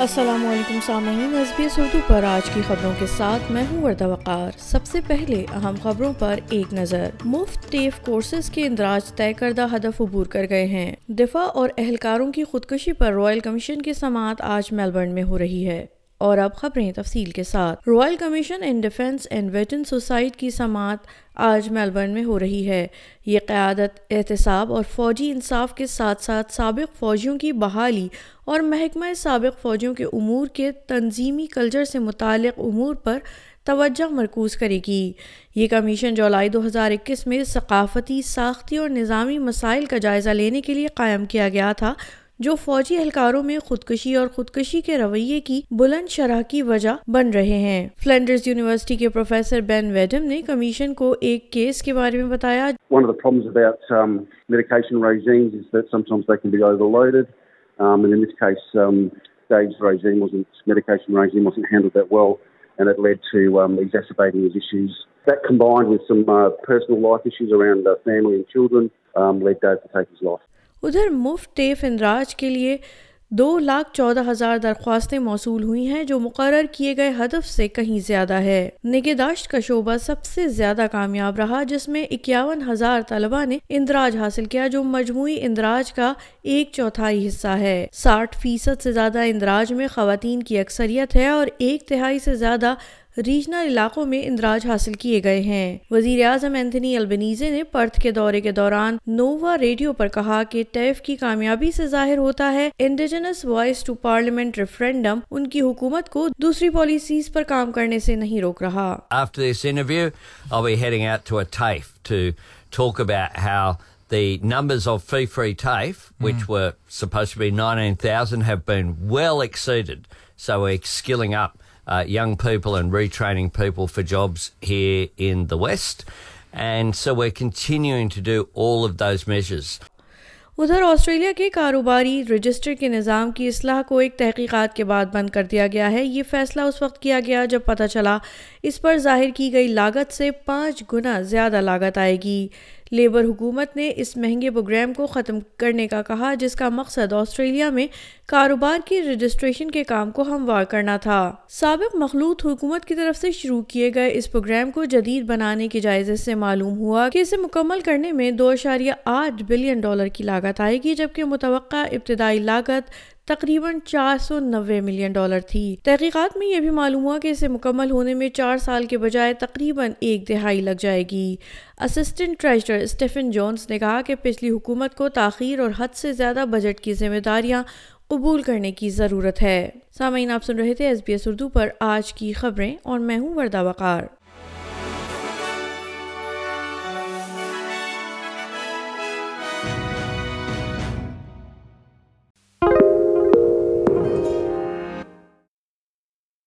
السلام علیکم سامعین ایس بی ایس اردو پر آج کی خبروں کے ساتھ میں ہوں وردہ وقار۔ سب سے پہلے اہم خبروں پر ایک نظر۔ مفت ٹیف کورسز کے اندراج طے کردہ ہدف عبور کر گئے ہیں۔ دفاع اور اہلکاروں کی خودکشی پر رائل کمیشن کی سماعت آج میلبرن میں ہو رہی ہے۔ اور اب خبریں تفصیل کے ساتھ۔ Royal Commission in Defence and veteran suicide کی سماعت آج میلبرن میں ہو رہی ہے۔ یہ قیادت، احتساب اور فوجی انصاف کے ساتھ ساتھ سابق فوجیوں کی بحالی اور محکمہ سابق فوجیوں کے امور کے تنظیمی کلچر سے متعلق امور پر توجہ مرکوز کرے گی۔ یہ کمیشن جولائی دو ہزار اکیس میں ثقافتی، ساختی اور نظامی مسائل کا جائزہ لینے کے لیے قائم کیا گیا تھا۔ جو فوجی اہلکاروں میں خودکشی اور خودکشی کے رویے کی بلند شرح کی وجہ بن رہے ہیں۔ فلینڈرز یونیورسٹی کے پروفیسر بین ویڈم نے کمیشن کو ایک کیس کے بارے میں بتایا۔ ادھر مفت ٹیف اندراج کے لیے دو لاکھ چودہ ہزار درخواستیں موصول ہوئی ہیں جو مقرر کیے گئے ہدف سے کہیں زیادہ ہے۔ نگہداشت کا شعبہ سب سے زیادہ کامیاب رہا، جس میں اکیاون ہزار طلبہ نے اندراج حاصل کیا، جو مجموعی اندراج کا ایک چوتھائی حصہ ہے۔ ساٹھ فیصد سے زیادہ اندراج میں خواتین کی اکثریت ہے اور ایک تہائی سے زیادہ ریجنل علاقوں میں اندراج حاصل کیے گئے ہیں وزیر اعظم اینتھنی البنیزے نے پرتھ کے دورے کے دوران نووا ریڈیو پر کہا کہ ٹیف کی کامیابی سے ظاہر ہوتا ہے Indigenous Voice to Parliament referendum ان کی حکومت کو دوسری پالیسیز پر کام کرنے سے نہیں روک رہا The numbers of free free TAFE, which mm. were supposed to be 19,000, have been well exceeded. So we're skilling up uh, young people and retraining people for jobs here in the West. And so we're continuing to do all of those measures. ادھر Australia کے کاروباری register کے نظام کی اصلاح کو ایک تحقیقات کے بعد بند کر دیا گیا ہے یہ فیصلہ اس وقت کیا گیا جب پتہ چلا اس پر ظاہر کی گئی لاگت سے پانچ گنا زیادہ لاگت آئے گی لیبر حکومت نے اس مہنگے پروگرام کو ختم کرنے کا کہا، جس کا مقصد آسٹریلیا میں کاروبار کی رجسٹریشن کے کام کو ہموار کرنا تھا۔ سابق مخلوط حکومت کی طرف سے شروع کیے گئے اس پروگرام کو جدید بنانے کی جائزے سے معلوم ہوا کہ اسے مکمل کرنے میں دو اشاریہ آٹھ بلین ڈالر کی لاگت آئے گی، جبکہ متوقع ابتدائی لاگت تقریباً چار سو نوے ملین ڈالر تھی۔ تحقیقات میں یہ بھی معلوم ہوا کہ اسے مکمل ہونے میں چار سال کے بجائے تقریباً ایک دہائی لگ جائے گی۔ اسسٹنٹ ٹریجر اسٹیفن جونز نے کہا کہ پچھلی حکومت کو تاخیر اور حد سے زیادہ بجٹ کی ذمہ داریاں قبول کرنے کی ضرورت ہے۔ سامعین، آپ سن رہے تھے ایس بی ایس اردو پر آج کی خبریں اور میں ہوں وردہ وقار۔